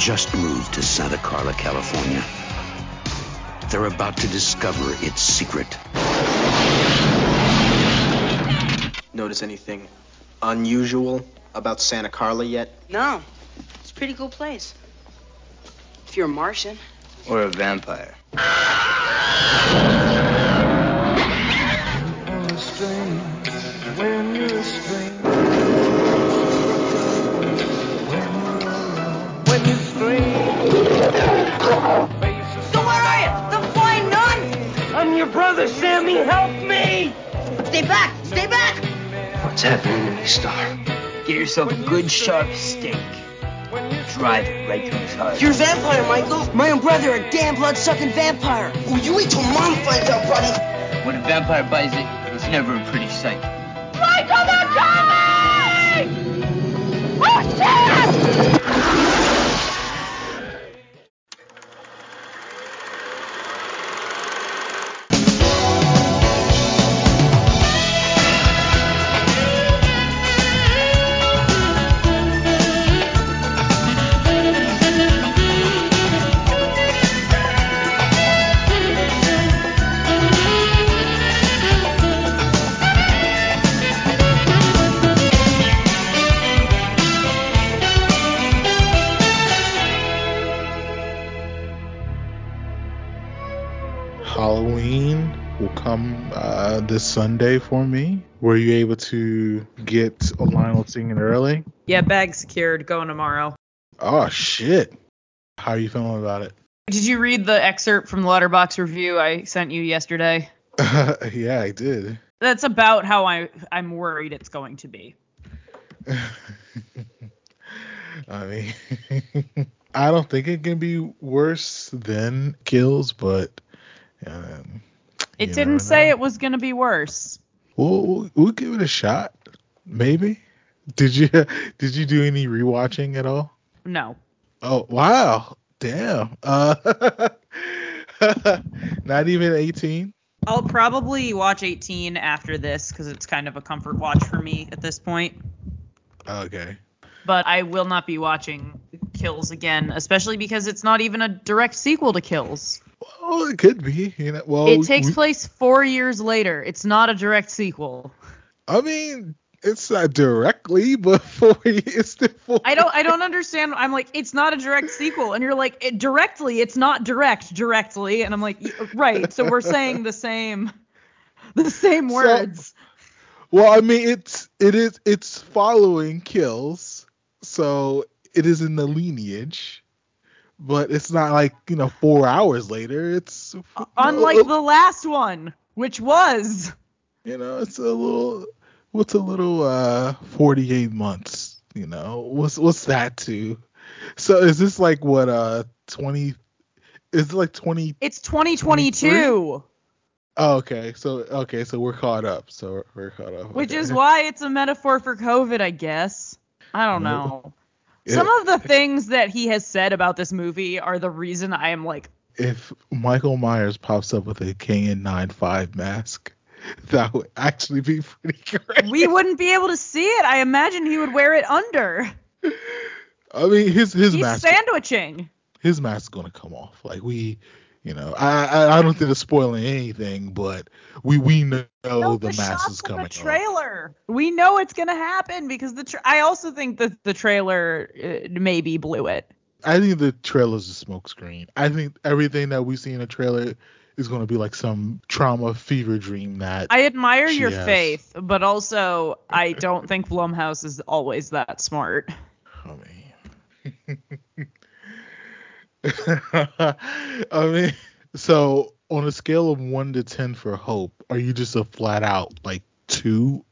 just moved to Santa Carla, California. They're about to discover its secret. Notice anything unusual about Santa Carla yet? No. It's a pretty cool place. If you're a Martian. Or a vampire. Brother, Sammy. Help me! Stay back! Stay back! What's happening to me, Star? Get yourself a good sharp stake. Drive it right through his heart. You're a vampire, Michael. My own brother, a damn blood-sucking vampire. Oh, you wait till mom finds out, buddy. When a vampire buys it, it's never a pretty sight. Michael, they're coming! Come uh, this Sunday for me. Were you able to get a Lionel singing early? Yeah, bag secured. Going tomorrow. Oh shit! How are you feeling about it? Did you read the excerpt from the Letterboxd review I sent you yesterday? yeah, I did. That's about how I I'm worried it's going to be. I mean, I don't think it can be worse than Kills, but um, It didn't say know. it was going to be worse. We'll, we'll we'll give it a shot, maybe. Did you did you do any rewatching at all? No. Oh wow, damn. Uh, not even 18. I'll probably watch 18 after this because it's kind of a comfort watch for me at this point. Okay. But I will not be watching Kills again, especially because it's not even a direct sequel to Kills. Well, it could be. You know. Well, it takes we- place four years later. It's not a direct sequel. I mean, it's not directly, but it's the for I don't I don't understand. I'm like, it's not a direct sequel, and you're like, it, directly, it's not direct directly, and I'm like, right. So we're saying the same, the same So- words. Well, I mean, it's it is it's following kills, so it is in the lineage, but it's not like you know four hours later. It's Unlike the last one, which was you know it's a little what's a little uh 48 months. You know what's what's that to? So is this like what uh 20? Is it like 20? it's 2022, Oh, okay. So okay, so we're caught up. So we're caught up. which okay. is why it's a metaphor for COVID, I guess. I don't know. Some of the things that he has said about this movie are the reason I am like, if Michael Myers pops up with a KN95 mask, that would actually be pretty great. we wouldn't be able to see it. I imagine he would wear it under. I mean, his his He's mask sandwiching. his mask's gonna come off. Like we, you know, I I, don't think it's spoiling anything, but we we know No, the, mask shots is coming. The trailer. We know it's gonna happen because the. Tra- I also think that the trailer uh, maybe blew it. I think the trailer's a smokescreen. I think everything that we see in the trailer is gonna be like some trauma fever dream that I admire your has. faith, but also I don't think Blumhouse is always that smart. I mean, I mean, so on a scale of one to ten for hope, are you just a flat out like two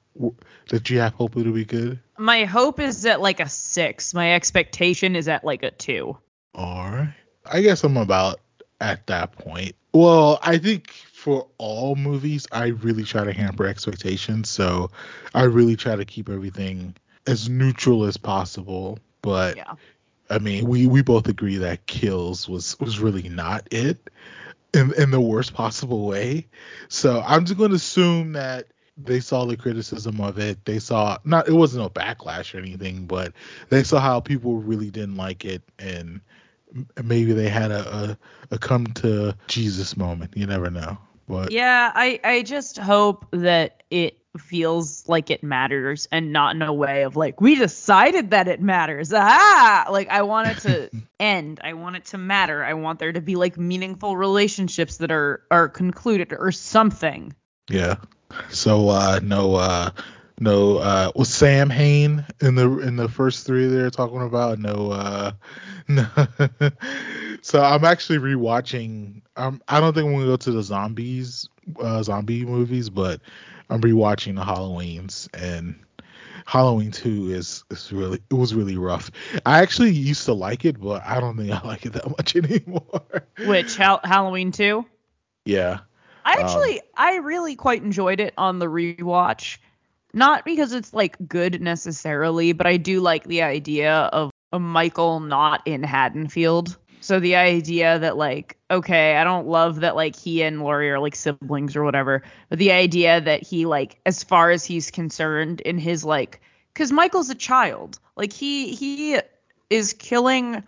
that you have hope it'll be good, My hope is at like a six. My expectation is at like a two. or I guess I'm about at that point. Well, I think for all movies, I really try to hamper expectations, so I really try to keep everything as neutral as possible. But Yeah. I mean, we we both agree that Kills was was really not it in in the worst possible way. So I'm just going to assume that they saw the criticism of it. They saw not it wasn't a backlash or anything, but they saw how people really didn't like it, and maybe they had a a, a come to Jesus moment. You never know. But Yeah, I I just hope that it feels like it matters and not in a way of like we decided that it matters. Ah, like I want it to end. I want it to matter. I want there to be like meaningful relationships that are are concluded or something. yeah. So uh no uh no uh was Samhain in the in the first three they're talking about no uh no so I'm actually rewatching um I don't think I'm gonna go to the zombies uh zombie movies but I'm rewatching the Halloweens and Halloween 2 is is really it was really rough. I actually used to like it but I don't think I like it that much anymore. Which Hal- Halloween 2? yeah. I Um, actually I really quite enjoyed it on the rewatch. Not because it's like good necessarily, but I do like the idea of a Michael not in Haddonfield. So the idea that like okay, I don't love that like he and Laurie are like siblings or whatever, but the idea that he like as far as he's concerned in his like cuz Michael's a child. Like he he is killing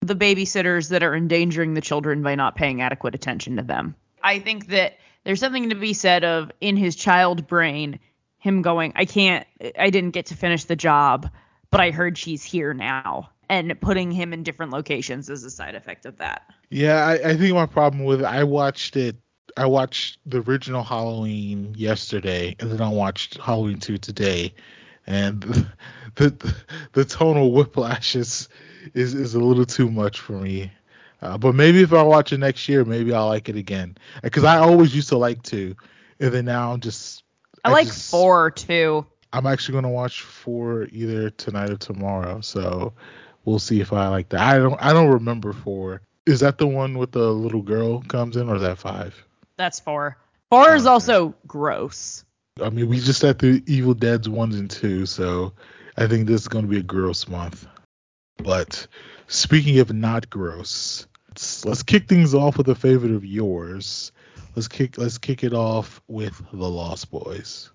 the babysitters that are endangering the children by not paying adequate attention to them. I think that there's something to be said of in his child brain, him going, I can't, I didn't get to finish the job, but I heard she's here now. And putting him in different locations is a side effect of that. Yeah, I, I think my problem with it, I watched it. I watched the original Halloween yesterday, and then I watched Halloween two today, and the the, the tonal whiplash is, is is a little too much for me. Uh, but maybe if I watch it next year, maybe I'll like it again. Because I always used to like two, and then now I'm just. I, like just- four too. I'm actually gonna watch four either tonight or tomorrow. So we'll see if I like that. I don't I don't remember four. Is that the one with the little girl comes in or is that five? That's four. Four is Okay. also gross. I mean we just had the Evil Dead's ones and two, so I think this is gonna be a gross month. But speaking of not gross, let's, let's kick things off with a favorite of yours. Let's kick let's kick it off with The Lost Boys.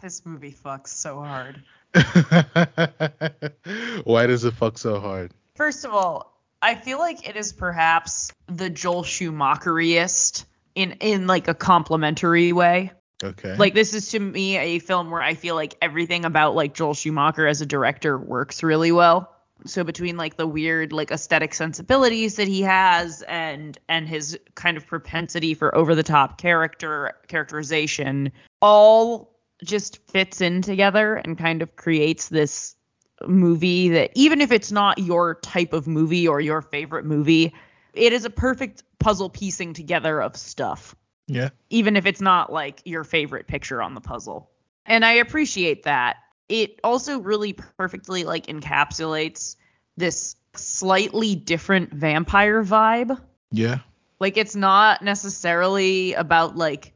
This movie fucks so hard. Why does it fuck so hard? First of all, I feel like it is perhaps the Joel Schumacheriest in in like a complimentary way. Okay. Like this is to me a film where I feel like everything about like Joel Schumacher as a director works really well. So between like the weird like aesthetic sensibilities that he has and and his kind of propensity for over the top character characterization all just fits in together and kind of creates this movie that even if it's not your type of movie or your favorite movie, it is a perfect puzzle piecing together of stuff yeah. even if it's not like your favorite picture on the puzzle. And I appreciate that. It also really perfectly like encapsulates this slightly different vampire vibe. Yeah. Like it's not necessarily about like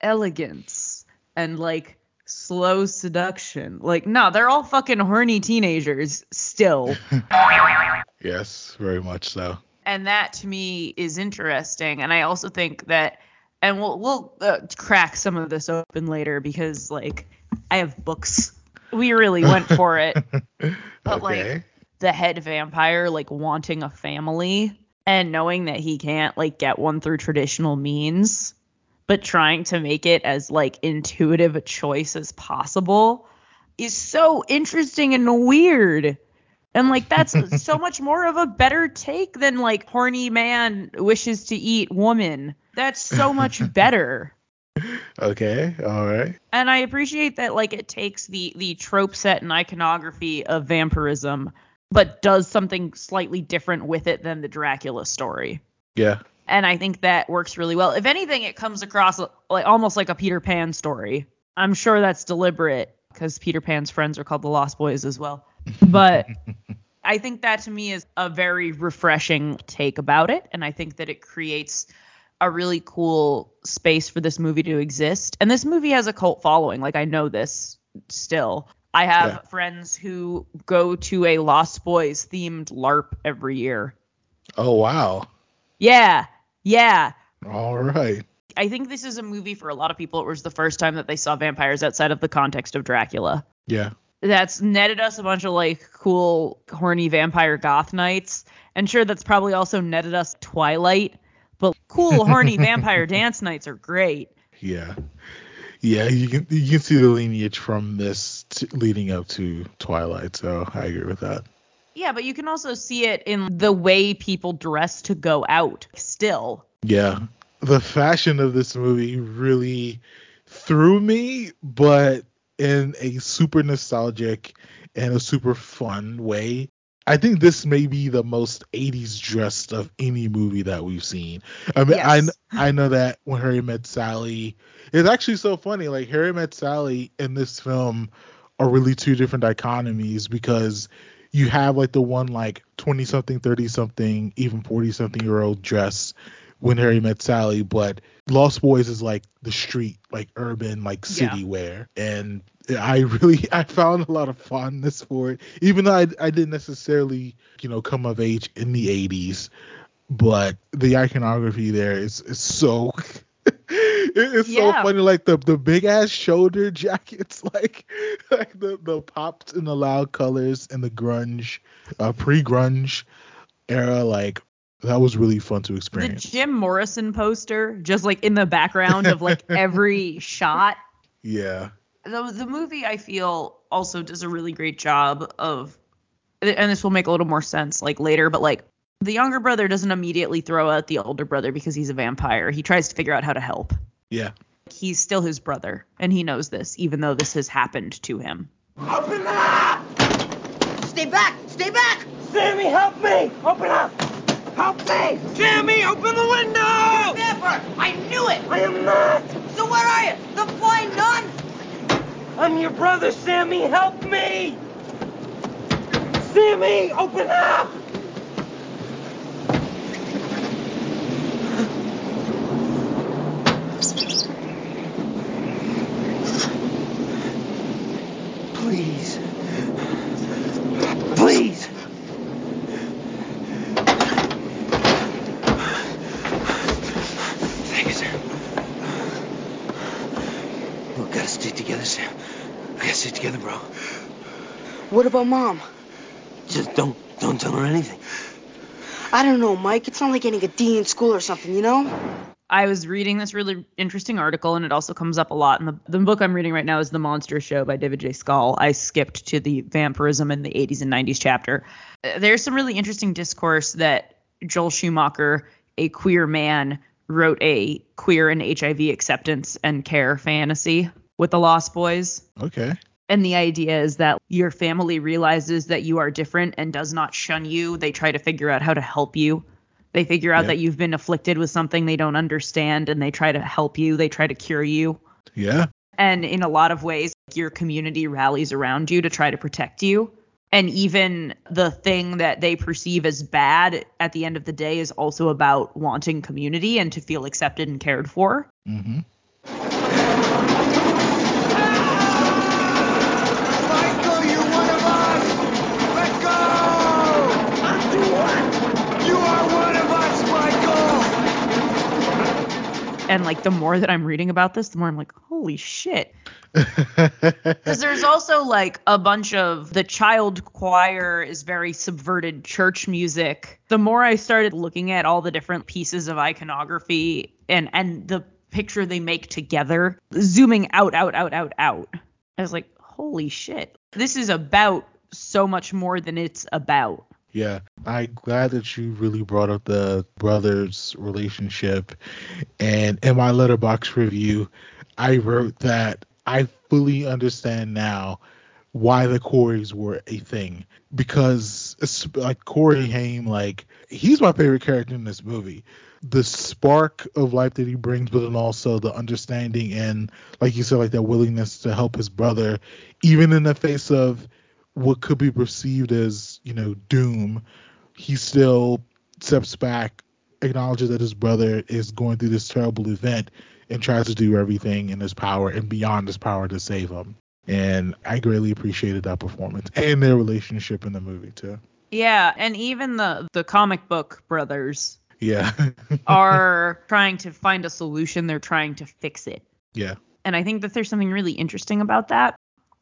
elegance and like slow seduction. Like no, they're all fucking horny teenagers still. Yes, very much so. and that to me is interesting and i also think that and we'll we'll uh, crack some of this open later because like i have books we really went for it. But, like, the head vampire like wanting a family and knowing that he can't like get one through traditional means but trying to make it as like intuitive a choice as possible is so interesting and weird. And like that's so much more of a better take than like horny man wishes to eat woman. That's so much better Okay. All right. and I appreciate that like it takes the the trope set and iconography of vampirism, but does something slightly different with it than the Dracula story. Yeah. And I think that works really well. If anything, it comes across like almost like a Peter Pan story. I'm sure that's deliberate because Peter Pan's friends are called the Lost Boys as well. But I think that to me is a very refreshing take about it, and I think that it creates a really cool space for this movie to exist. And this movie has a cult following. Like I know this still. I have Yeah. friends who go to a Lost Boys themed LARP every year. Oh wow. Yeah. Yeah. All right. I think this is a movie for a lot of people. It was the first time that they saw vampires outside of the context of Dracula. Yeah. That's netted us a bunch of like cool, horny vampire goth nights. And sure, that's probably also netted us Twilight. But cool, horny vampire dance nights are great. Yeah. Yeah, you can you can see the lineage from this t- leading up to Twilight, so I agree with that. Yeah, but you can also see it in the way people dress to go out still. Yeah. The fashion of this movie really threw me, but in a super nostalgic and a super fun way. I think this may be the most 80s dressed of any movie that we've seen. I mean, Yes. I I know that when Harry Met Sally, it's actually so funny. Like Harry Met Sally in this film are really two different dichotomies because you have like the one like 20 something, 30 something, even 40 something year old dress when Harry Met Sally, but Lost Boys is like the street, like urban, like Yeah. city wear. And I really I found a lot of fondness for it, even though I, I didn't necessarily, you know, come of age in the 80s. But the iconography there is, is so it- it's so funny like the the big ass shoulder jackets like like the the popped and the loud colors and the grunge uh pre-grunge era like that was really fun to experience The Jim Morrison poster, just like in the background of like every shot. yeah The, the movie, I feel, also does a really great job of, and this will make a little more sense like later, but like the younger brother doesn't immediately throw out the older brother because he's a vampire. He tries to figure out how to help. yeah He's still his brother, and he knows this, even though this has happened to him. Open up! Stay back! Stay back! Sammy, help me! Open up! Help me! Sammy, open the window! Vampire! I knew it! I am not! So where are you? I'm your brother, Sammy! Help me! Sammy, open up! Please. Please. Thank you, sir. We gotta stick together, Sam. We gotta stick together, bro. What about mom? Just don't don't tell her anything. I don't know, Mike. It's not like getting a D in school or something, you know? I was reading this really interesting article, and it also comes up a lot. And the, the book I'm reading right now is The Monster Show by David J. Skal. I skipped to the vampirism in the 80s and 90s chapter. There's some really interesting discourse that Joel Schumacher, a queer man, wrote a queer and HIV acceptance and care fantasy with the Lost Boys. okay And the idea is that your family realizes that you are different and does not shun you. They try to figure out how to help you. They figure out Yeah. that you've been afflicted with something they don't understand and they try to help you. They try to cure you. yeah And in a lot of ways, your community rallies around you to try to protect you. And even the thing that they perceive as bad at the end of the day is also about wanting community and to feel accepted and cared for. mm-hmm And like the more that I'm reading about this, the more I'm like, holy shit. Because there's also like a bunch of the child choir is very subverted church music. The more I started looking at all the different pieces of iconography and and the picture they make together, zooming out, out, out, out, out, I was like, holy shit. This is about so much more than it's about. Yeah, I'm glad that you really brought up the brothers' relationship. And in my Letterboxd review, I wrote that I fully understand now why the Coreys were a thing because like Corey Haim, like he's my favorite character in this movie. The spark of life that he brings, but then also the understanding and, like you said, like that willingness to help his brother, even in the face of what could be perceived as, you know, doom, he still steps back, acknowledges that his brother is going through this terrible event, and tries to do everything in his power and beyond his power to save him. And I greatly appreciated that performance and their relationship in the movie too. Yeah, and even the the comic book brothers Yeah. are trying to find a solution. They're trying to fix it. yeah. And I think that there's something really interesting about that.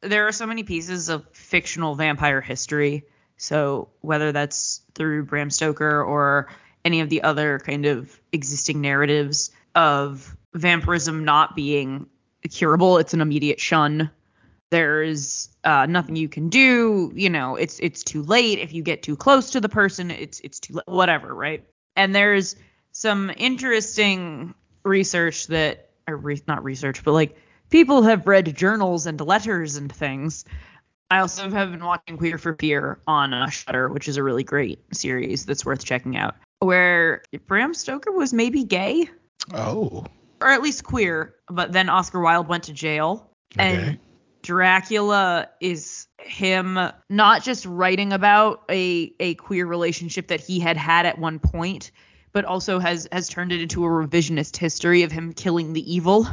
There are so many pieces of fictional vampire history. So whether that's through Bram Stoker or any of the other kind of existing narratives of vampirism not being curable, it's an immediate shun. There's uh, nothing you can do. You know, it's it's too late. If you get too close to the person, it's it's too late. Whatever, right? And there's some interesting research that, or re- not research, but like people have read journals and letters and things. I also have been watching Queer for Fear on uh, Shudder, which is a really great series that's worth checking out. Where Bram Stoker was maybe gay, Oh. or at least queer, but then Oscar Wilde went to jail, and Dracula is him not just writing about a a queer relationship that he had had at one point, but also has has turned it into a revisionist history of him killing the evil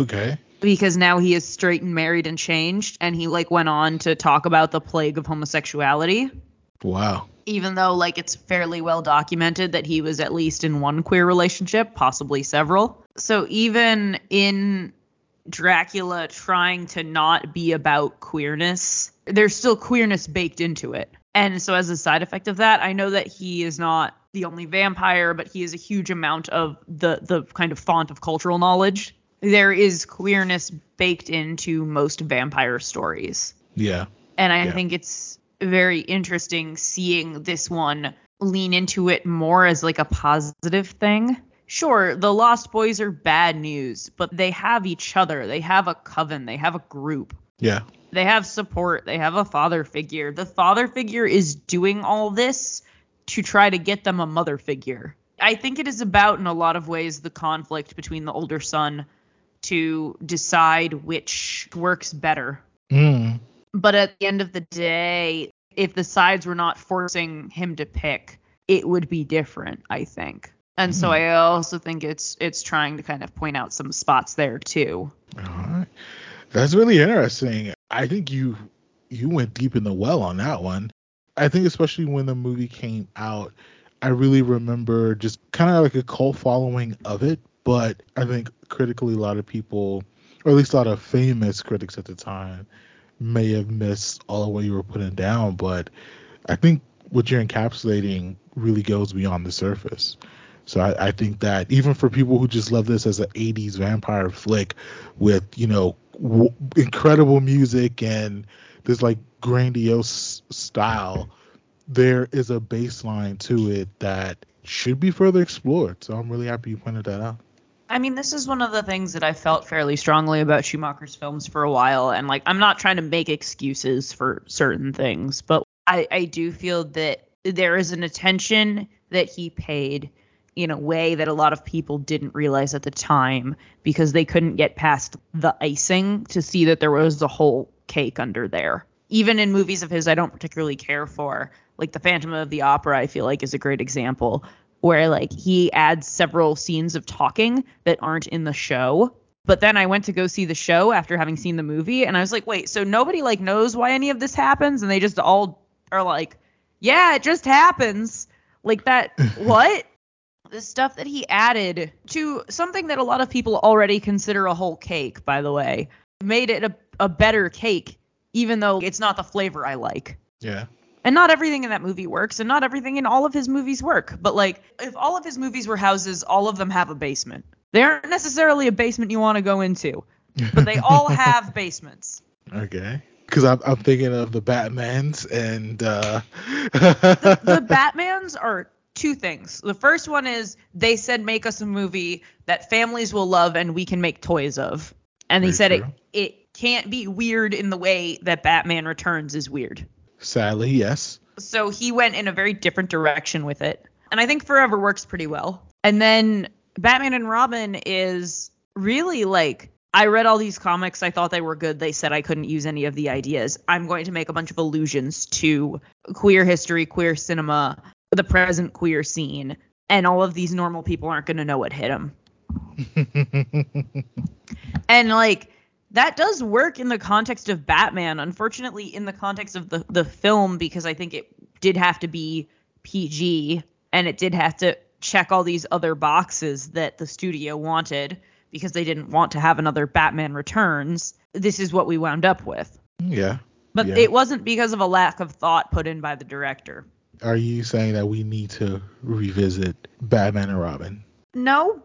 Okay. Because now he is straight and married and changed and he like went on to talk about the plague of homosexuality Wow. even though like it's fairly well documented that he was at least in one queer relationship, possibly several. So even in Dracula trying to not be about queerness, there's still queerness baked into it. And so as a side effect of that, I know that he is not the only vampire, but he is a huge amount of the the kind of font of cultural knowledge. There is queerness baked into most vampire stories. Yeah. And I Yeah. think it's very interesting seeing this one lean into it more as like a positive thing. Sure, the Lost Boys are bad news, but they have each other. They have a coven. They have a group. Yeah. They have support. They have a father figure. The father figure is doing all this to try to get them a mother figure. I think it is about, in a lot of ways, the conflict between the older son to decide which works better Mm. but at the end of the day, if the sides were not forcing him to pick, it would be different, I think. And so I also think it's it's trying to kind of point out some spots there too. All right. That's really interesting. I think you you went deep in the well on that one. I think especially when the movie came out, I really remember just kind of like a cult following of it. But I think critically, a lot of people, or at least a lot of famous critics at the time, may have missed all of what you were putting down. But I think what you're encapsulating really goes beyond the surface. So I, I think that even for people who just love this as an 80s vampire flick with, you know, w- incredible music and this like grandiose style, there is a baseline to it that should be further explored. So I'm really happy you pointed that out. I mean, this is one of the things that I felt fairly strongly about Schumacher's films for a while, and like I'm not trying to make excuses for certain things, but I, I do feel that there is an attention that he paid in a way that a lot of people didn't realize at the time because they couldn't get past the icing to see that there was a whole cake under there. Even in movies of his I don't particularly care for, like The Phantom of the Opera, I feel like is a great example where like he adds several scenes of talking that aren't in the show. But then I went to go see the show after having seen the movie and I was like, "Wait, so nobody like knows why any of this happens?" And they just all are like, "Yeah, it just happens." Like that what? The stuff that he added to something that a lot of people already consider a whole cake, by the way, made it a, a better cake, even though it's not the flavor I like. Yeah. And not everything in that movie works, and not everything in all of his movies work. But like, if all of his movies were houses, all of them have a basement. They aren't necessarily a basement you want to go into, but they all have basements. Okay. Because I'm, I'm thinking of the Batmans and. Uh... The Batmans are two things. The first one is they said make us a movie that families will love and we can make toys of. And he Very said it it can't be weird in the way that Batman Returns is weird. Sadly, yes. So he went in a very different direction with it. And I think Forever works pretty well. And then Batman and Robin is really like I read all these comics, I thought they were good. They said I couldn't use any of the ideas. I'm going to make a bunch of allusions to queer history, queer cinema, the present queer scene, and all of these normal people aren't going to know what hit them. And like that does work in the context of Batman. Unfortunately, in the context of the the film, because I think it did have to be PG and it did have to check all these other boxes that the studio wanted because they didn't want to have another Batman Returns. This is what we wound up with. Yeah. But Yeah. it wasn't because of a lack of thought put in by the director. Are you saying that we need to revisit Batman and Robin? No,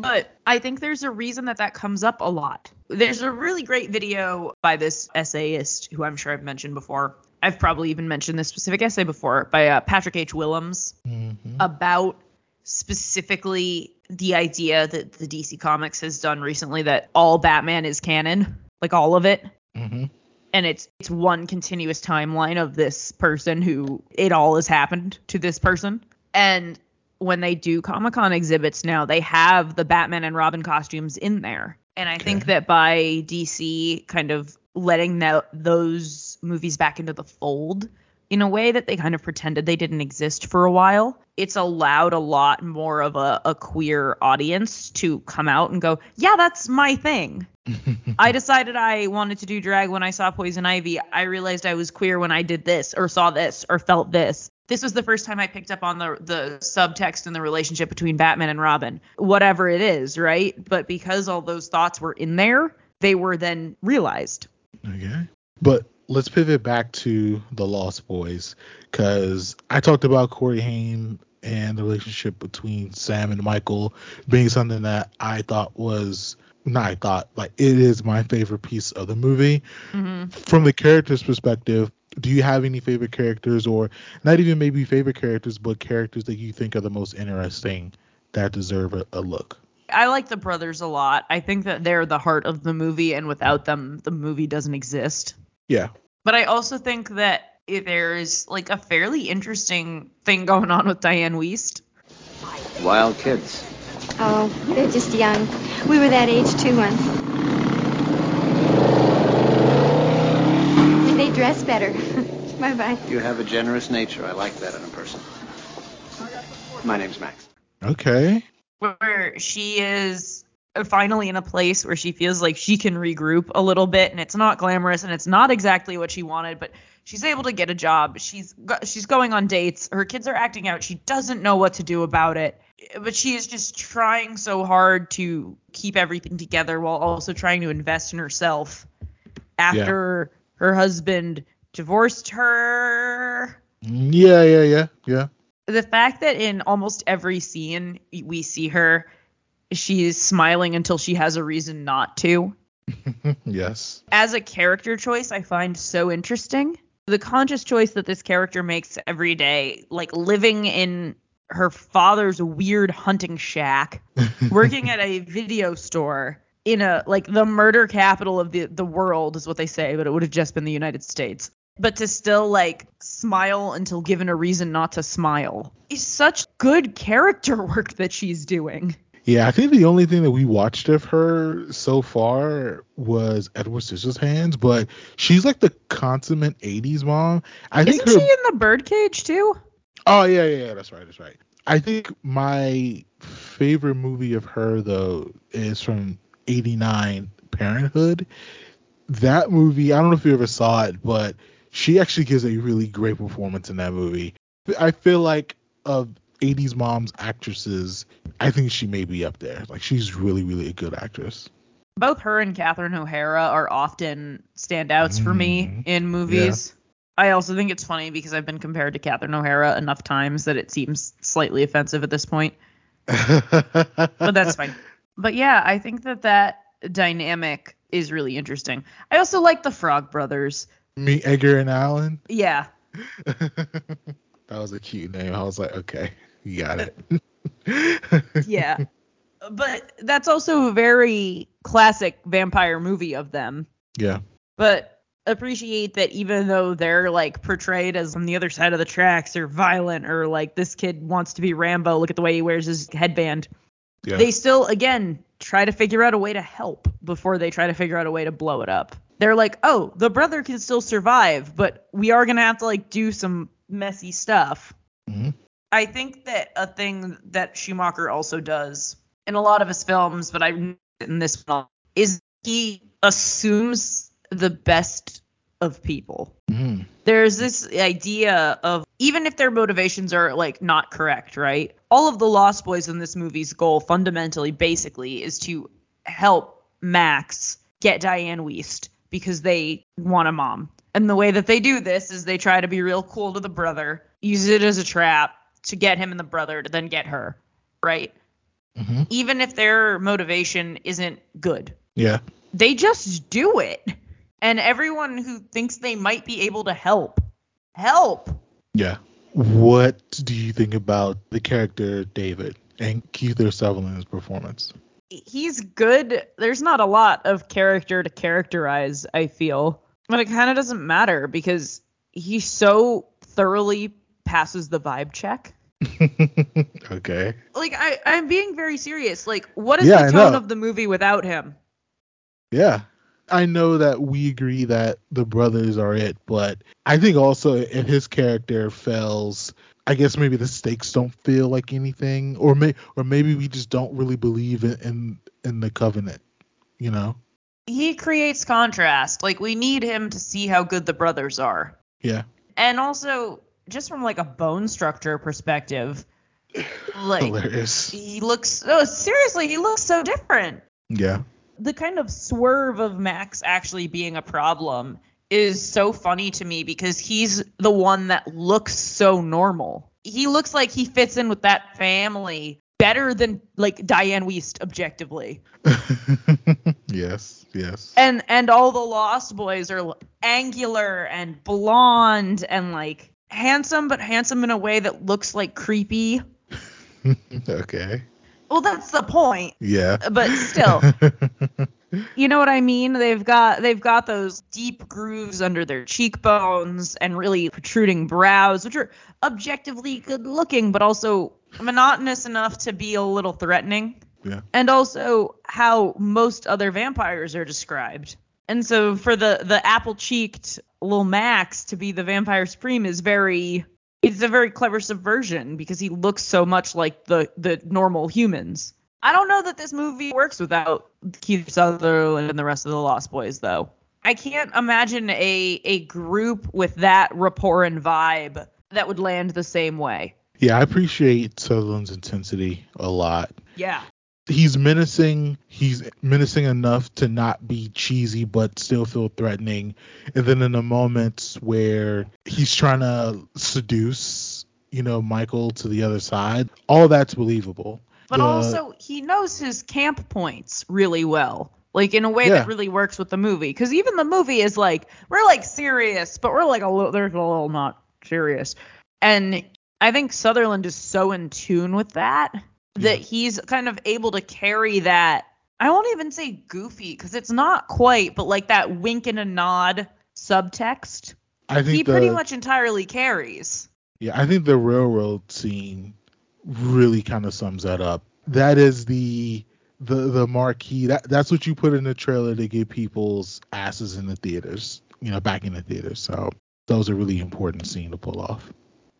but I think there's a reason that that comes up a lot. There's a really great video by this essayist who I'm sure I've mentioned before. I've probably even mentioned this specific essay before by uh, Patrick H. Willems Mm-hmm. about specifically the idea that the DC Comics has done recently that all Batman is canon, like all of it. Mm-hmm. and it's it's one continuous timeline of this person who it all has happened to this person and when they do comic-con exhibits now they have the batman and robin costumes in there and i think that by dc kind of letting tho- those movies back into the fold in a way that they kind of pretended they didn't exist for a while it's allowed a lot more of a, a queer audience to come out and go yeah that's my thing I decided I wanted to do drag when I saw Poison Ivy. I realized I was queer when I did this or saw this or felt this. This was the first time I picked up on the the subtext in the relationship between Batman and Robin. Whatever it is, right? But because all those thoughts were in there, they were then realized. Okay. But let's pivot back to the Lost Boys because I talked about Corey Haim and the relationship between Sam and Michael being something that I thought was not I thought like it is my favorite piece of the movie. Mm-hmm. From the character's perspective, do you have any favorite characters or not even maybe favorite characters, but characters that you think are the most interesting that deserve a, a look? I like the brothers a lot. I think that they're the heart of the movie and without them the movie doesn't exist. Yeah. But I also think that there's like a fairly interesting thing going on with Dianne Wiest. Wild kids. Oh, they're just young. We were that age too once. And better. bye bye. You have a generous nature. I like that in a person. My name's Max. Okay. where she is finally in a place where she feels like she can regroup a little bit and it's not glamorous and it's not exactly what she wanted but she's able to get a job she's go- she's going on dates her kids are acting out she doesn't know what to do about it but she is just trying so hard to keep everything together while also trying to invest in herself after her husband divorced her Yeah, yeah, yeah, yeah. the fact that in almost every scene we see her she's smiling until she has a reason not to yes. as a character choice i find so interesting the conscious choice that this character makes every day like living in her father's weird hunting shack working at a video store in a like the murder capital of the the world is what they say but it would have just been the united states but to still like smile until given a reason not to smile is such good character work that she's doing Yeah, I think the only thing that we watched of her so far was Edward Scissorhands, but she's like the consummate 80s mom. I think isn't her she in the birdcage too Oh yeah, yeah, yeah, that's right, that's right. I think my favorite movie of her though is from '89, Parenthood. That movie, I don't know if you ever saw it, but she actually gives a really great performance in that movie. I feel like of '80s moms actresses, I think she may be up there. Like she's really, really a good actress. both her and Catherine O'Hara are often standouts for me Mhm. in movies. I also think it's funny because I've been compared to Catherine O'Hara enough times that it seems slightly offensive at this point. But that's fine. But yeah, I think that that dynamic is really interesting. I also like the Frog Brothers. Me, Edgar and Allen. Yeah. that was a cute name. I was like, okay, you got it. Yeah. but that's also a very classic vampire movie of them. yeah. but appreciate that even though they're like portrayed as on the other side of the tracks or violent or like this kid wants to be Rambo, look at the way he wears his headband. Yeah. They still again try to figure out a way to help before they try to figure out a way to blow it up. They're like, "Oh, the brother can still survive, but we are going to have to like do some messy stuff." Mhm. I think that a thing that Schumacher also does in a lot of his films, but I in this one is he assumes the best of people. Mhm. There's this idea of even if their motivations are like not correct, right? All of the Lost Boys in this movie's goal fundamentally basically is to help Max get Dianne Wiest because they want a mom. And the way that they do this is they try to be real cool to the brother, use it as a trap to get him and the brother to then get her, right? Mhm. Even if their motivation isn't good Yeah. they just do it. And everyone who thinks they might be able to help, help. Yeah. What do you think about the character David and Kiefer Sutherland's performance? He's good. There's not a lot of character to characterize, I feel. But it kind of doesn't matter because he so thoroughly passes the vibe check. okay. Like I, I'm being very serious. Like, what is Yeah, the tone of the movie without him? Yeah. I know that we agree that the brothers are it, but I think also if his character fails, I guess maybe the stakes don't feel like anything, or may or maybe we just don't really believe in in, in the covenant, you know? He creates contrast. Like we need him to see how good the brothers are. Yeah. and also just from like a bone structure perspective like Hilarious. he looks oh seriously he looks so different Yeah. the kind of swerve of max actually being a problem is so funny to me because he's the one that looks so normal he looks like he fits in with that family better than like dianne wiest objectively yes. Yes. and and all the lost boys are angular and blonde and like handsome but handsome in a way that looks like creepy okay. well that's the point Yeah. but still you know what i mean they've got they've got those deep grooves under their cheekbones and really protruding brows which are objectively good looking but also monotonous enough to be a little threatening yeah. and also how most other vampires are described. And so for the the apple cheeked little Max to be the vampire supreme is very it's a very clever subversion because he looks so much like the the normal humans. I don't know that this movie works without Kiefer Sutherland and the rest of the Lost Boys though. I can't imagine a a group with that rapport and vibe that would land the same way. Yeah, I appreciate Sutherland's intensity a lot. Yeah. He's menacing. He's menacing enough to not be cheesy, but still feel threatening. And then in the moments where he's trying to seduce, you know, Michael to the other side, all that's believable. But The- also, he knows his camp points really well. Like in a way Yeah. that really works with the movie. Because even the movie is like, we're like serious, but we're like a little, there's a little not serious. And I think Sutherland is so in tune with that that he's kind of able to carry that. I won't even say goofy because it's not quite, but like that wink and a nod subtext. I think He the, pretty much entirely carries. Yeah, I think the railroad scene really kind of sums that up. That is the the the marquee. That that's what you put in the trailer to get people's asses in the theaters. You know, back in the theaters. So that was a really important scene to pull off.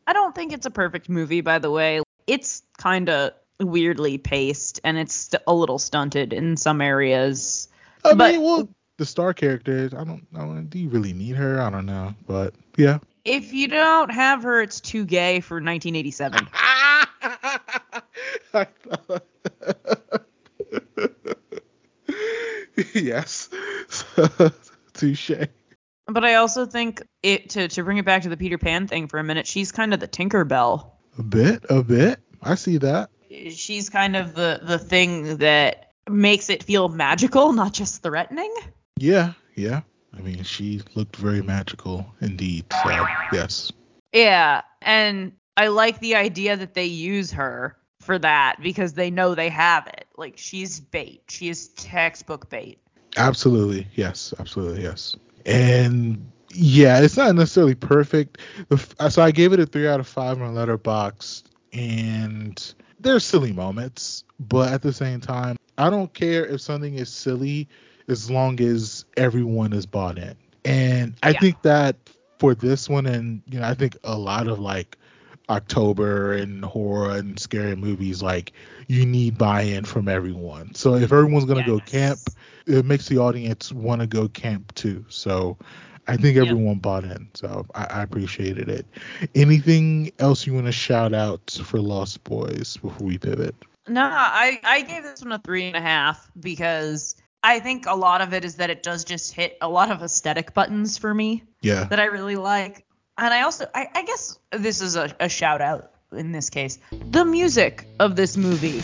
I don't think it's a perfect movie, by the way. It's kind of weirdly paced and it's st- a little stunted in some areas. I But- mean, well, the star character. I don't. I don't. Do you really need her? I don't know. But yeah. If you don't have her, it's too gay for 1987. Yes. Touche. but I also think it to to bring it back to the Peter Pan thing for a minute. She's kind of the Tinkerbell. A bit, a bit. I see that. She's kind of the the thing that makes it feel magical, not just threatening. Yeah, yeah. I mean, she looked very magical indeed. So, yes. Yeah, and I like the idea that they use her for that because they know they have it. Like she's bait. She is textbook bait. Absolutely. Yes. Absolutely. Yes. And yeah, it's not necessarily perfect. Uh, so I gave it a three out of five on Letterboxd, and there's silly moments, but at the same time, I don't care if something is silly as long as everyone is bought in. And I Yeah. think that for this one, and you know, I think a lot of like October and horror and scary movies, like you need buy-in from everyone. So if everyone's gonna go camp, it makes the audience want to go camp too. So I think everyone bought in, so I, I appreciated it. Anything else you want to shout out for Lost Boys before we pivot? No, I, I gave this one a three and a half because I think a lot of it is that it does just hit a lot of aesthetic buttons for me Yeah. that I really like. And I also, I, I guess this is a, a shout out in this case. The music of this movie.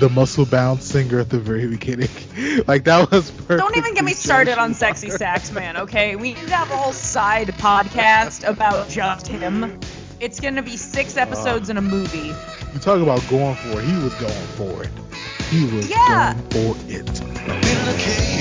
The muscle bound singer at the very beginning. like that was perfect. Don't even get me started on Sexy Sax Man, okay? We need to have a whole side podcast about just him. It's going to be six uh, episodes in a movie. You talk about going for it. He was going for it. He was Yeah. going for it.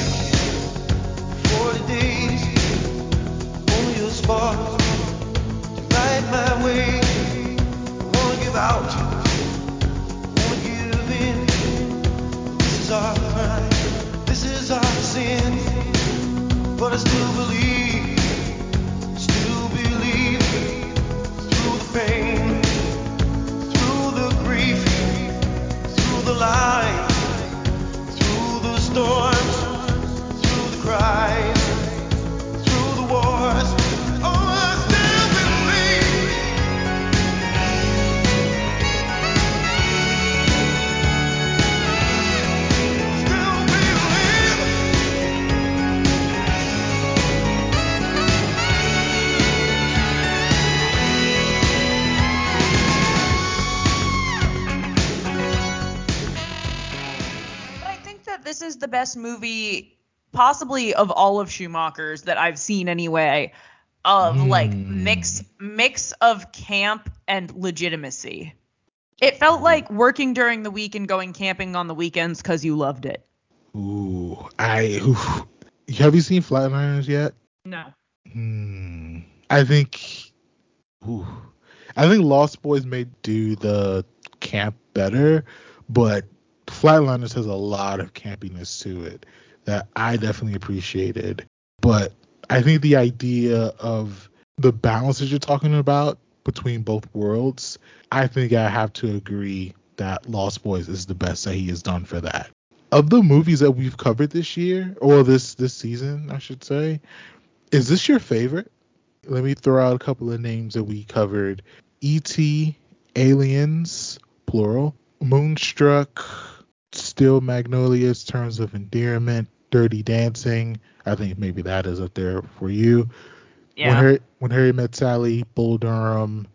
Through the pain, through the grief, the best movie, possibly of all of Schumacher's that I've seen anyway, of like mix mix of camp and legitimacy. It felt like working during the week and going camping on the weekends because you loved it. Ooh, I. Ooh. Have you seen Flatliners yet? No. Hmm. I think. Ooh. I think Lost Boys may do the camp better, but Flatliners has a lot of campiness to it that I definitely appreciated. But I think the idea of the balance that you're talking about between both worlds, I think I have to agree that Lost Boys is the best that he has done for that. Of the movies that we've covered this year, or this this season, I should say, is this your favorite? Let me throw out a couple of names that we covered. E.T., Aliens, plural, Moonstruck, Steel Magnolias, Terms of Endearment, Dirty Dancing. I think maybe that is up there for you. Yeah. When Harry, when Harry Met Sally, Bull Durham,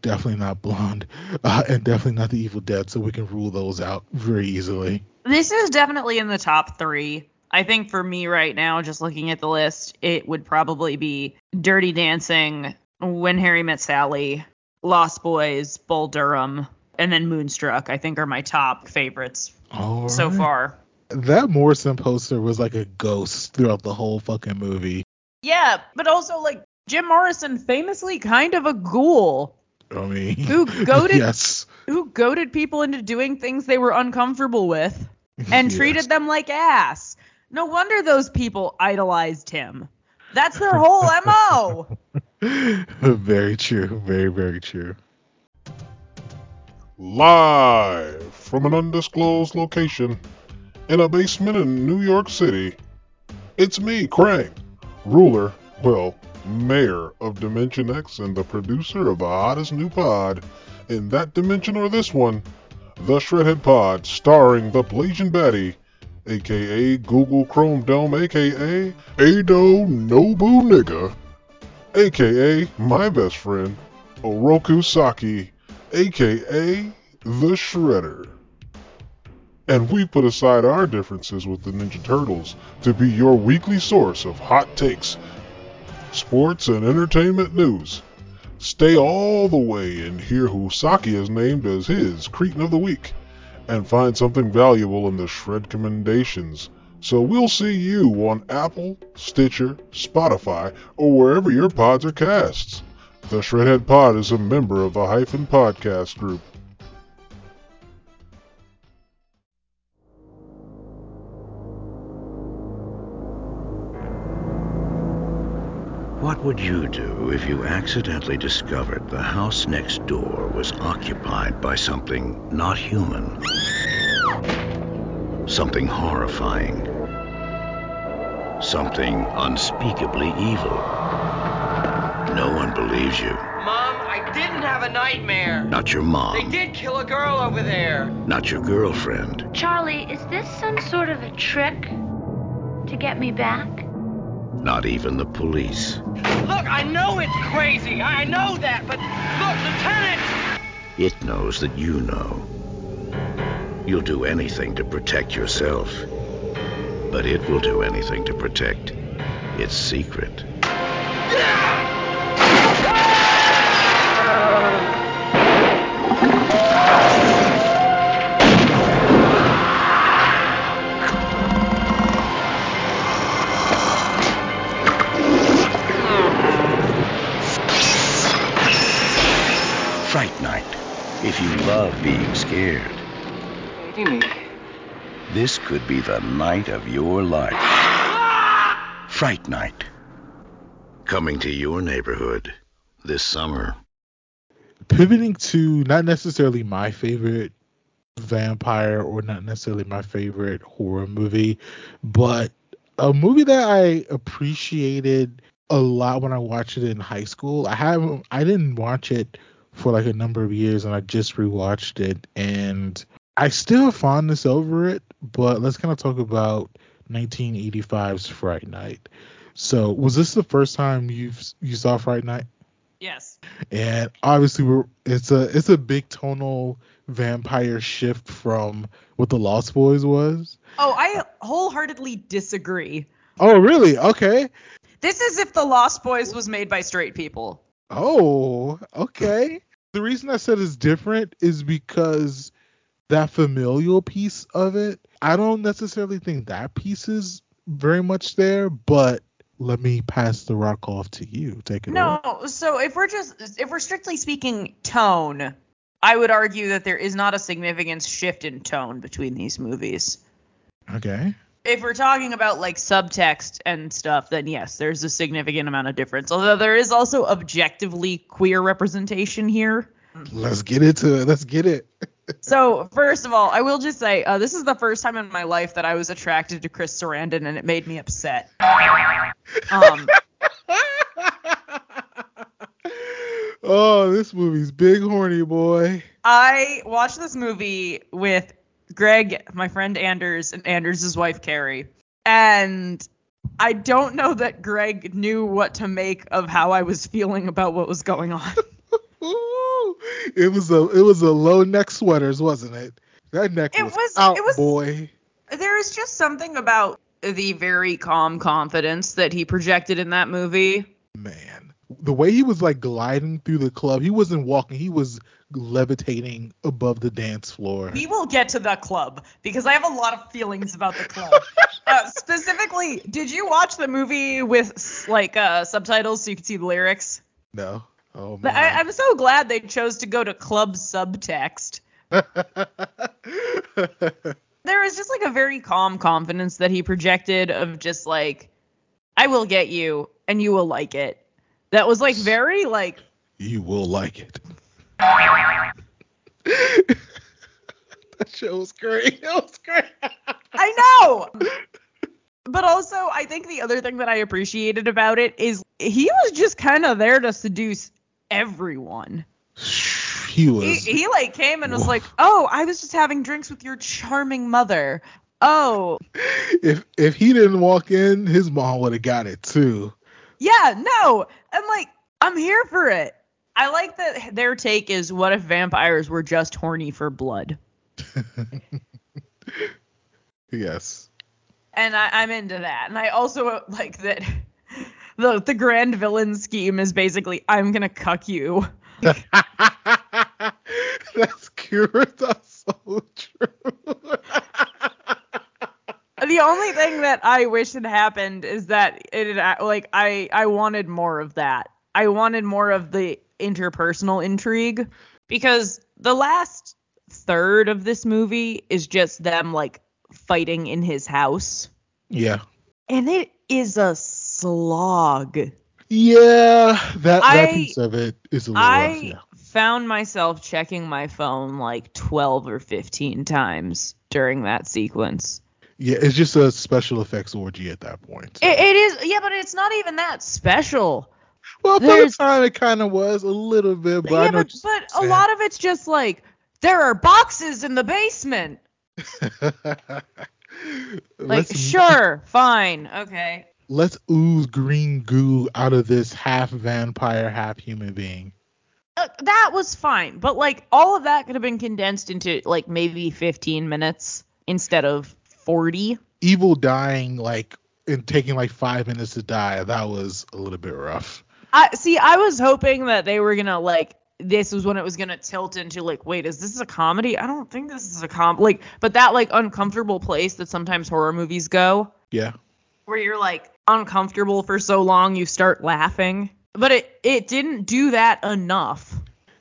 definitely not Blonde, uh, and definitely not The Evil Dead, so we can rule those out very easily. This is definitely in the top three. I think for me right now, just looking at the list, it would probably be Dirty Dancing, When Harry Met Sally, Lost Boys, Bull Durham, and then Moonstruck. I think are my top favorites All so right. far. That Morrison poster was like a ghost throughout the whole fucking movie. Yeah, but also like Jim Morrison, famously kind of a ghoul I mean, who goaded yes, who goaded people into doing things they were uncomfortable with and Yes. treated them like ass. No wonder those people idolized him. That's their whole MO. very true, very very true. Live from an undisclosed location in a basement in New York City, it's me, Krang, ruler, well, mayor of Dimension X and the producer of the hottest new pod in that dimension or this one, the Shredhead Pod, starring the Blasian Batty, aka Google Chrome Dome, aka Ado Nobu Nigga, aka my best friend, Oroku Saki, aka the Shredder. And we put aside our differences with the Ninja Turtles to be your weekly source of hot takes, sports, and entertainment news. Stay all the way and hear who Saki has named as his Cretin of the Week, and find something valuable in the Shred Commendations. So we'll see you on Apple, Stitcher, Spotify, or wherever your pods are casts. The Shredhead Pod is a member of the Hyphen Podcast Group. What would you do if you accidentally discovered the house next door was occupied by something not human? Something horrifying. something unspeakably evil. No one believes you. Mom, I didn't have a nightmare. Not your mom. They did kill a girl over there. Not your girlfriend. Charlie, is this some sort of a trick to get me back? Not even the police. Look, I know it's crazy. I know that, but look, Lieutenant! It knows that you know. You'll do anything to protect yourself. But it will do anything to protect its secret. Could be the night of your life. Fright Night. Coming to your neighborhood this summer. Pivoting to not necessarily my favorite vampire or not necessarily my favorite horror movie, but a movie that I appreciated a lot when I watched it in high school. I haven't I didn't watch it for like a number of years and I just rewatched it and I still have fondness over it, but let's kind of talk about 1985's Fright Night. So, was this the first time you you saw Fright Night? Yes. And obviously, we're it's a it's a big tonal vampire shift from what the Lost Boys was. Oh, I wholeheartedly disagree. Oh, really? Okay. This is if the Lost Boys was made by straight people. Oh, okay. the reason I said it's different is because that familial piece of it, I don't necessarily think that piece is very much there, but let me pass the rock off to you. Take it No, away. so if we're just if we're strictly speaking tone, I would argue that there is not a significant shift in tone between these movies. Okay. If we're talking about like subtext and stuff, then yes, there's a significant amount of difference. Although there is also objectively queer representation here. Let's get into it. Let's get it. So first of all, I will just say uh, this is the first time in my life that I was attracted to Chris Sarandon, and it made me upset. Um, oh, this movie's big horny boy. I watched this movie with Greg, my friend Anders, and Anders' wife Carrie, and I don't know that Greg knew what to make of how I was feeling about what was going on. It was a it was a low neck sweaters, wasn't it? That neck It was, was- out, it was- boy. there is just something about the very calm confidence that he projected in that movie. Man, the way he was like gliding through the club, he wasn't walking, he was levitating above the dance floor. We will get to the club because I have a lot of feelings about the club. uh, specifically, did you watch the movie with like uh, subtitles so you could see the lyrics? No. Oh man. I, I'm so glad they chose to go to club subtext. There was just like a very calm confidence that he projected of just like, I will get you and you will like it. That was like very like you will like it. that show was great. It was great. I know. But also, I think the other thing that I appreciated about it is he was just kind of there to seduce everyone. He was. He, he like came and was like, "Oh, I was just having drinks with your charming mother." Oh, if if he didn't walk in, his mom would have got it too. yeah, no. I'm like, I'm here for it. I like that their take is what if vampires were just horny for blood? Yes. And I, I'm into that. And I also like that the the grand villain scheme is basically I'm gonna cuck you. That's cure. That's so true. The only thing that I wish had happened is that it like I I wanted more of that. I wanted more of the interpersonal intrigue because the last third of this movie is just them like fighting in his house yeah. and it is a slog. Yeah. That that I- piece of it is a little rough. I Yeah. found myself checking my phone like 12 or 15 times during that sequence. Yeah, it's just a special effects orgy at that point. It, it is, yeah, but it's not even that special. Well, for the time, it kind of was a little bit, but I yeah, but, but a lot of it's just like there are boxes in the basement. Like, let's, sure, fine, okay. Let's ooze green goo out of this half vampire, half human being. Uh, that was fine, but like all of that could have been condensed into like maybe 15 minutes instead of 40. Evil dying like and taking like five minutes to die. That was a little bit rough. I see. I was hoping that they were gonna like. This was when it was gonna tilt into like, wait, is this a comedy? I don't think this is a com. Like, but that like uncomfortable place that sometimes horror movies go, Yeah. where you're like uncomfortable for so long you start laughing. But it it didn't do that enough.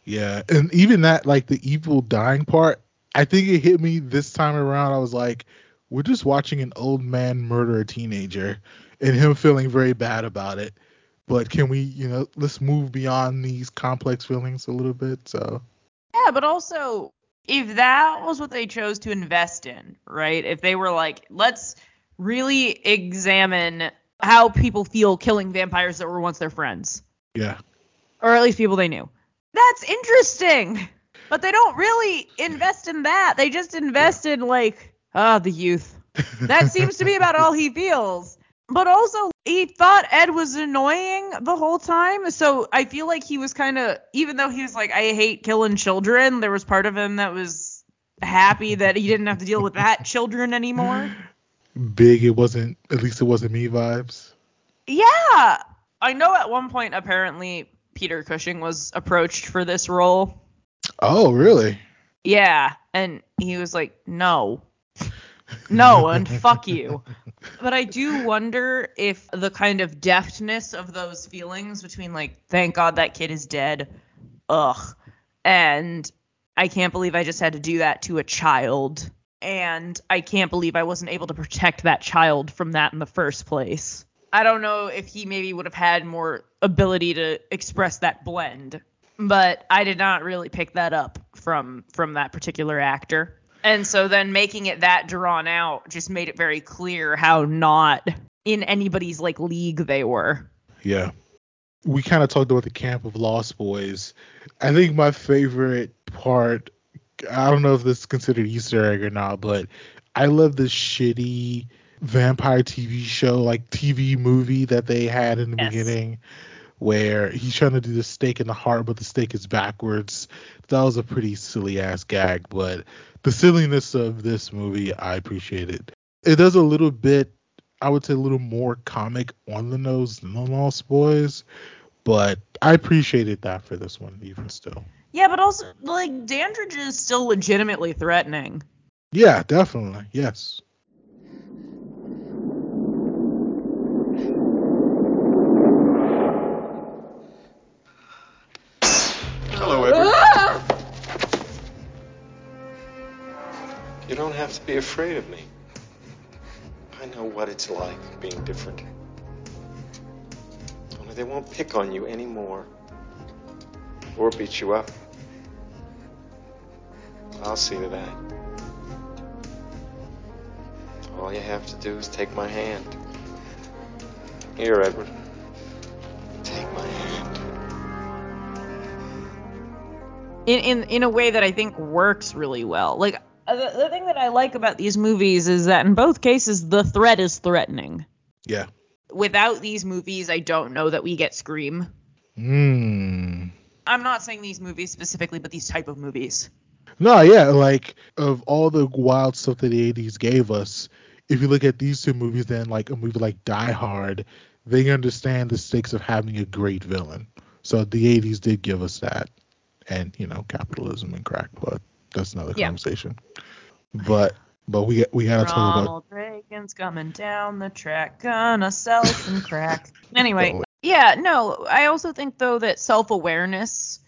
Yeah, and even that, like the evil dying part, I think it hit me this time around. I was like, we're just watching an old man murder a teenager, and him feeling very bad about it. But can we, you know, let's move beyond these complex feelings a little bit. So Yeah, but also if that was what they chose to invest in, right? If they were like, let's really examine how people feel killing vampires that were once their friends, yeah, or at least people they knew. That's interesting. But they don't really invest in that. They just invest in like, ah, the youth. That seems to be about all he feels. But also, he thought Ed was annoying the whole time. So I feel like he was kind of, even though he was like, I hate killing children, there was part of him that was happy that he didn't have to deal with that children anymore. big. It wasn't. At least it wasn't me vibes. Yeah. I know at one point, apparently, Peter Cushing was approached for this role. Oh, really? Yeah. And he was like, no. No, and fuck you. But I do wonder if the kind of deftness of those feelings between like, thank God that kid is dead, ugh, and I can't believe I just had to do that to a child, and I can't believe I wasn't able to protect that child from that in the first place. I don't know if he maybe would have had more ability to express that blend, but I did not really pick that up from from that particular actor. And so then making it that drawn out just made it very clear how not in anybody's like league they were. Yeah. We kind of talked about the camp of Lost Boys. I think my favorite part, I don't know if this is considered Easter egg or not, but I love this shitty vampire TV show, like TV movie that they had in the Yes. beginning, where he's trying to do the stake in the heart, but the stake is backwards. That was a pretty silly ass gag, but the silliness of this movie, I appreciate it. It does a little bit I would say a little more comic on the nose than the Lost Boys, but I appreciated that for this one even still. Yeah, but also like Dandridge is still legitimately threatening. Yeah, definitely. Yes. Hello, Edward. You don't have to be afraid of me. I know what it's like being different. Only they won't pick on you anymore. Or beat you up. I'll see to that. All you have to do is take my hand. Here, Edward. Take my hand. in in in a way that I think works really well. Like uh, the, the thing that I like about these movies is that in both cases the threat is threatening. Yeah. Without these movies, I don't know that we get Scream. Hmm. I'm not saying these movies specifically, but these type of movies. No, yeah, like of all the wild stuff that the 80s gave us, if you look at these two movies, then like a movie like Die Hard, they understand the stakes of having a great villain. So the 80s did give us that, and you know, capitalism and crack, but that's another Yeah. conversation. But but we we gotta talk about Ronald Reagan's coming down the track, gonna sell some crack. Anyway, yeah, no, I also think though that self-awareness,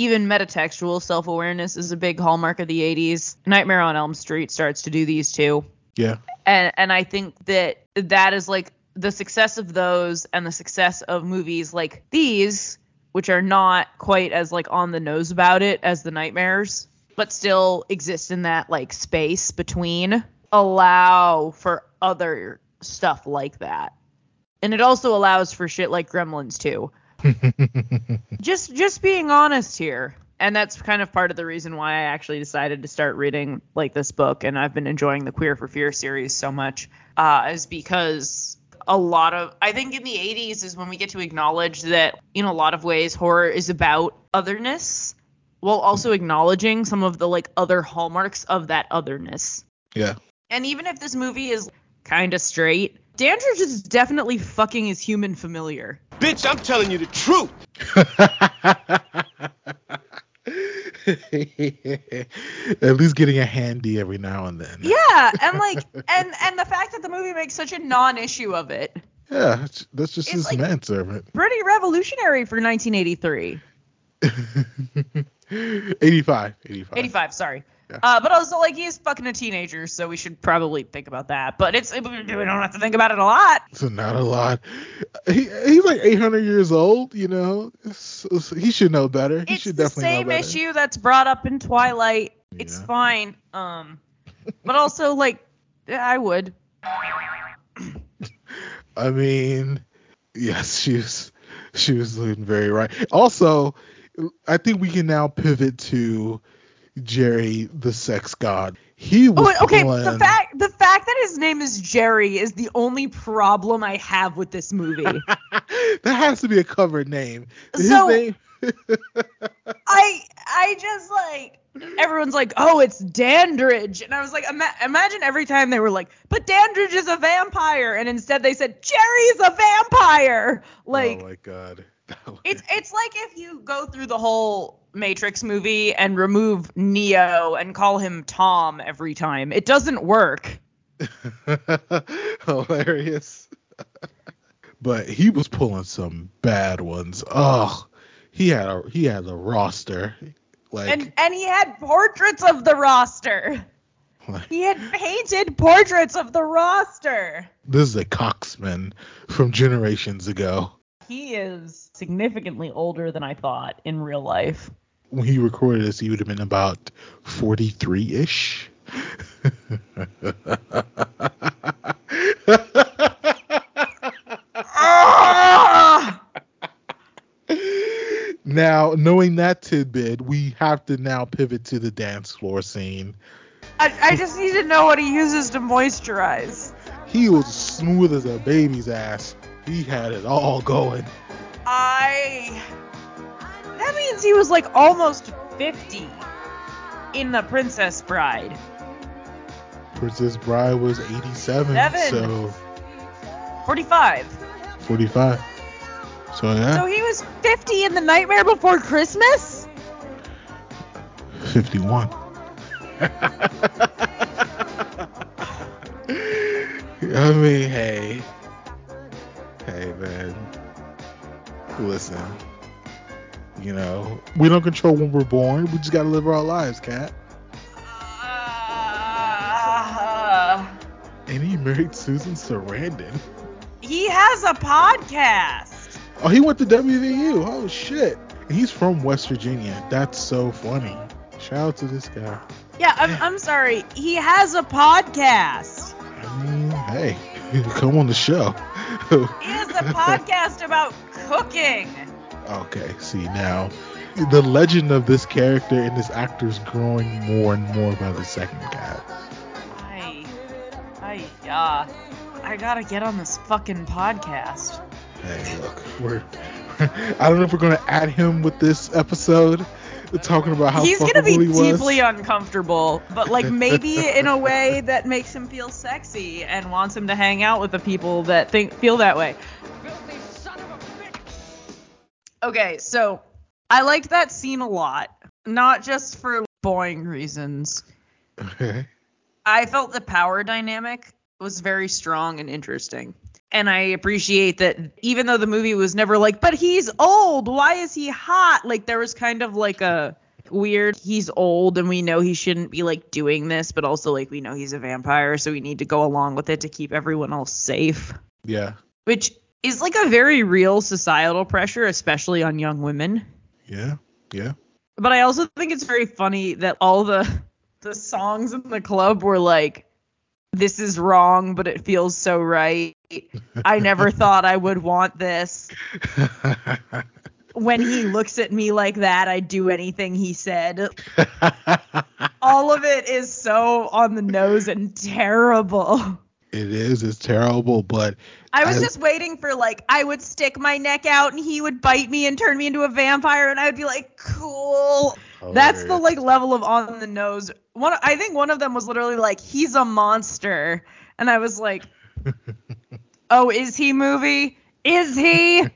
even metatextual self-awareness, is a big hallmark of the 80s. Nightmare on Elm Street starts to do these too. yeah, and and I think that that is like the success of those and the success of movies like these, which are not quite as like on the nose about it as the nightmares, but still exist in that like space between. allow for other stuff like that. And it also allows for shit like Gremlins too. just just being honest here. And that's kind of part of the reason why I actually decided to start reading like this book and I've been enjoying the Queer for Fear series so much uh is because a lot of I think in the 80s is when we get to acknowledge that in a lot of ways horror is about otherness while also acknowledging some of the like other hallmarks of that otherness. Yeah. And even if this movie is kind of straight, Dandridge is definitely fucking his human familiar. Bitch, I'm telling you the truth. At least getting a handy every now and then. Yeah, and like and and the fact that the movie makes such a non-issue of it. Yeah, that's- that's just his like- manservant. Pretty revolutionary for 1983. 85. 85. 85, sorry. Yeah. Uh, but also like he's fucking a teenager, so we should probably think about that. But it's we don't have to think about it a lot. So not a lot. He, he's like 800 years old, you know. It's- it's- he should know better. He It's should the definitely know same issue that's brought up in Twilight. It's fine. Um, but also like I would. I mean, yes, she was she was doing very right. Also, I think we can now pivot to Jerry the sex god. He was Oh, okay. The fact the fact that his name is Jerry is the only problem I have with this movie. that has to be a covered name. His So- name I I just like everyone's like, oh, it's Dandridge, and I was like, ima- imagine every time they were like, but Dandridge is a vampire, and instead they said Jerry's a vampire. Oh like Oh my god. it's it's like if you go through the whole Matrix movie and remove Neo and call him Tom every time. It doesn't work. Hilarious. but he was pulling some bad ones. Oh, he had a he had a roster. Like and and he had portraits of the roster. He had painted portraits of the roster. this is a Coxman from generations ago. He is significantly older than I thought in real life. When he recorded this, he would have been about 43 ish. now, knowing that tidbit, we have to now pivot to the dance floor scene. I, I just need to know what he uses to moisturize. He was smooth as a baby's ass. He had it all going. I. That means he was like almost 50 in The Princess Bride. Princess Bride was 87, Seven. so 45. 45. So yeah, So he was 50 in The Nightmare Before Christmas? 51. I mean, hey, hey, man. Listen, you know, we don't control when we're born. We just gotta live our lives, cat. Uh, And he married Susan Sarandon. he has a podcast. Oh, he went to WVU. Oh shit. He's from West Virginia. That's so funny. Shout out to this guy. Yeah, I'm, I'm sorry. He has a podcast. I mean, hey, come on the show. He has a podcast about cooking. Okay, see now, the legend of this character and this actor is growing more and more by the second cat. I, I, yeah. I gotta get on this fucking podcast. Hey, look, we're. I don't know if we're gonna add him with this episode, talking about how He's gonna be he deeply uncomfortable, but like maybe in a way that makes him feel sexy and wants him to hang out with the people that think feel that way. Okay, so I liked that scene a lot, not just for boring reasons. Okay. I felt the power dynamic was very strong and interesting. And I appreciate that even though the movie was never like, but he's old, why is he hot? Like there was kind of like a weird, he's old and we know he shouldn't be like doing this, but also like we know he's a vampire, so we need to go along with it to keep everyone else safe. Yeah. Which is like a very real societal pressure, especially on young women. Yeah. Yeah. But I also think it's very funny that all the the songs in the club were like this is wrong, but it feels so right. I never thought I would want this. When he looks at me like that, I'd do anything he said. All of it is so on the nose and terrible. It is. It's terrible, but I was I- just waiting for like I would stick my neck out and he would bite me and turn me into a vampire and I would be like, cool. That's the like level of on the nose. One I think one of them was literally like, he's a monster. And I was like, Oh, is he movie? Is he?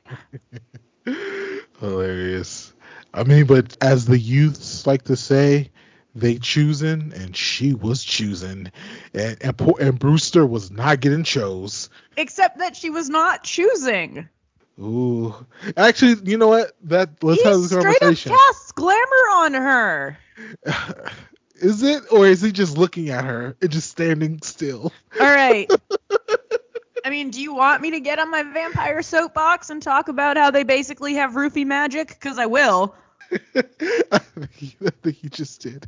hilarious. I mean, but as the youths like to say, they choosing and she was choosing, and and, and Brewster was not getting chose. Except that she was not choosing. Ooh, actually, you know what? That let's he have this straight up conversation. casts glamour on her. Is it, or is he just looking at her and just standing still? All right. I mean, do you want me to get on my vampire soapbox and talk about how they basically have roofie magic? Because I will. I think he just did.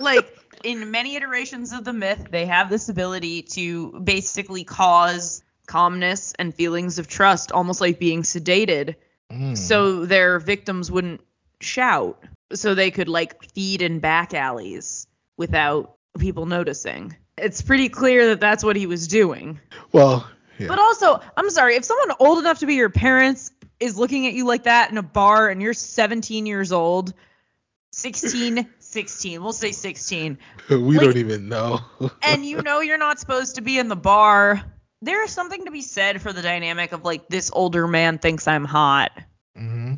like in many iterations of the myth, they have this ability to basically cause calmness and feelings of trust, almost like being sedated, hmm. so their victims wouldn't shout, so they could like feed in back alleys without people noticing. It's pretty clear that that's what he was doing. Well, yeah. But also, I'm sorry, if someone old enough to be your parents is looking at you like that in a bar and you're 17 years old, 16, 16, we'll say 16, we like- don't even know. and you know you're not supposed to be in the bar, there is something to be said for the dynamic of like this older man thinks I'm hot. hmm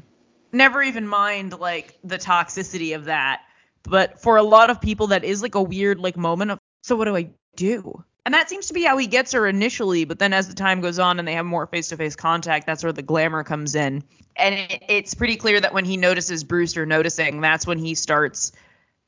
Never even mind like the toxicity of that. But for a lot of people that is like a weird like moment of so what do I do? And that seems to be how he gets her initially, but then as the time goes on and they have more face-to-face contact, that's where the glamour comes in. And it, it's pretty clear that when he notices Brewster noticing, that's when he starts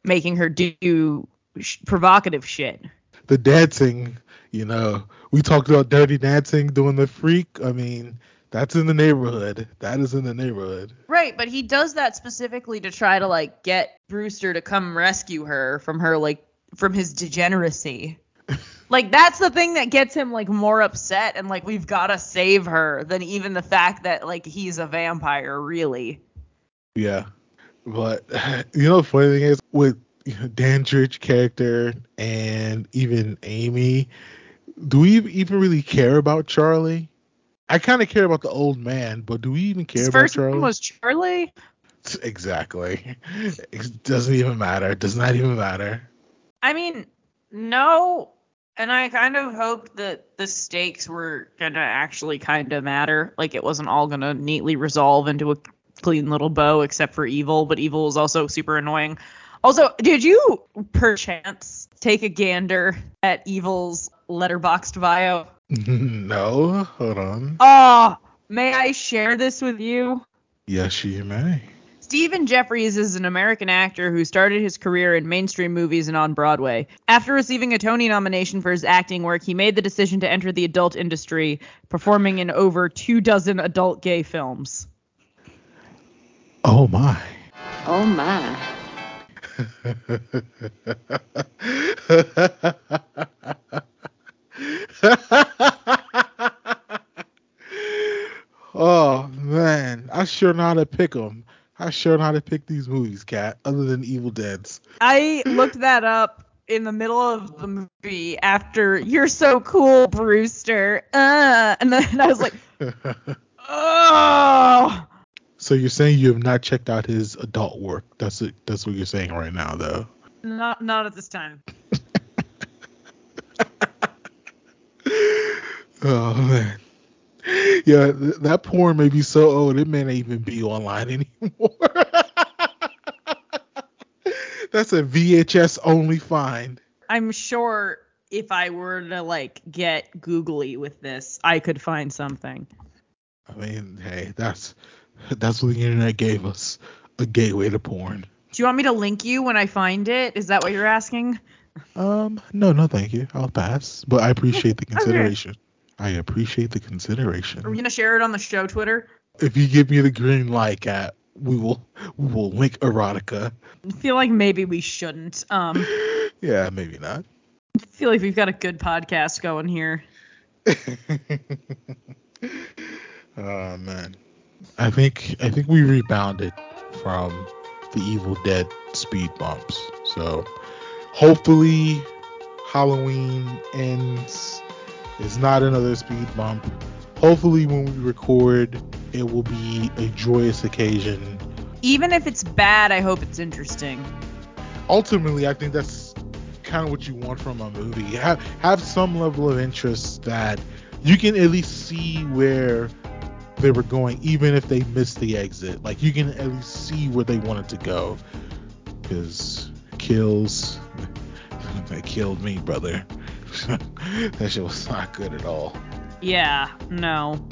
making her do sh- provocative shit. the dancing, you know, we talked about dirty dancing, doing the freak. I mean, that's in the neighborhood. That is in the neighborhood. Right, but he does that specifically to try to like get Brewster to come rescue her from her like from his degeneracy. like that's the thing that gets him like more upset and like we've got to save her than even the fact that like he's a vampire really. Yeah. But you know, the funny thing is with you know, Dandridge character and even Amy, do we even really care about Charlie? I kind of care about the old man, but do we even care His about first Charlie? name was Charlie. exactly. It doesn't even matter. It does not even matter. I mean, no. And I kind of hoped that the stakes were gonna actually kind of matter. Like it wasn't all gonna neatly resolve into a clean little bow, except for evil. But evil was also super annoying. Also, did you perchance take a gander at evil's Letterboxd bio? no, hold on. Oh, may I share this with you? Yes, you may. Stephen Geoffreys is an American actor who started his career in mainstream movies and on Broadway. After receiving a Tony nomination for his acting work, he made the decision to enter the adult industry, performing in over two dozen adult gay films. Oh my. Oh my. oh man, I sure know how to pick them. I know how to pick these movies, cat. Other than Evil Dead's. I looked that up in the middle of the movie after "You're so cool, Brewster," uh, and then I was like, "Oh." So you're saying you have not checked out his adult work? That's it. That's what you're saying right now, though. Not not at this time. Oh man. Yeah, th- that porn may be so old it may not even be online anymore. That's a VHS only find. I'm sure if I were to like get googly with this, I could find something. I mean, hey, that's that's what the internet gave us. A gateway to porn. Do you want me to link you when I find it? Is that what you're asking? Um, no, no, thank you. I'll pass. But I appreciate the consideration. I appreciate the consideration. Are we gonna share it on the show Twitter? If you give me the green light, cat, we will we will link erotica. I feel like maybe we shouldn't. Um, Yeah, maybe not. I feel like we've got a good podcast going here. Oh man, I think I think we rebounded from the Evil Dead speed bumps. So hopefully Halloween ends is not another speed bump. Hopefully when we record it will be a joyous occasion. Even if it's bad, I hope it's interesting. Ultimately, I think that's kind of what you want from a movie. Have have some level of interest that you can at least see where they were going, even if they missed the exit. Like you can at least see where they wanted to go. Because kills, that killed me, brother. that shit was not good at all. Yeah, no.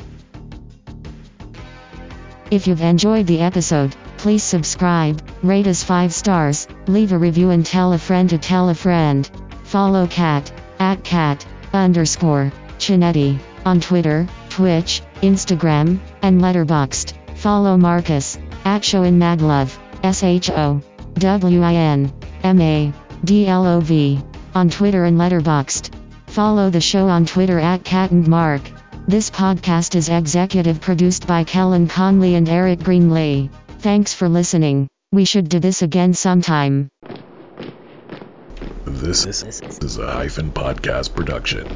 If you've enjoyed the episode, please subscribe, rate us 5 stars, leave a review and tell a friend to tell a friend. Follow Cat, at cat, underscore, Chinetti, on Twitter, Twitch, Instagram, and Letterboxd. Follow Marcus, at Showin Maglove, S-H-O, W-I-N, M-A-D-L-O-V, on Twitter and Letterboxd. Follow the show on Twitter at Cat and Mark. This podcast is executive produced by Kellen Conley and Eric Greenlee. Thanks for listening. We should do this again sometime. This is a hyphen podcast production.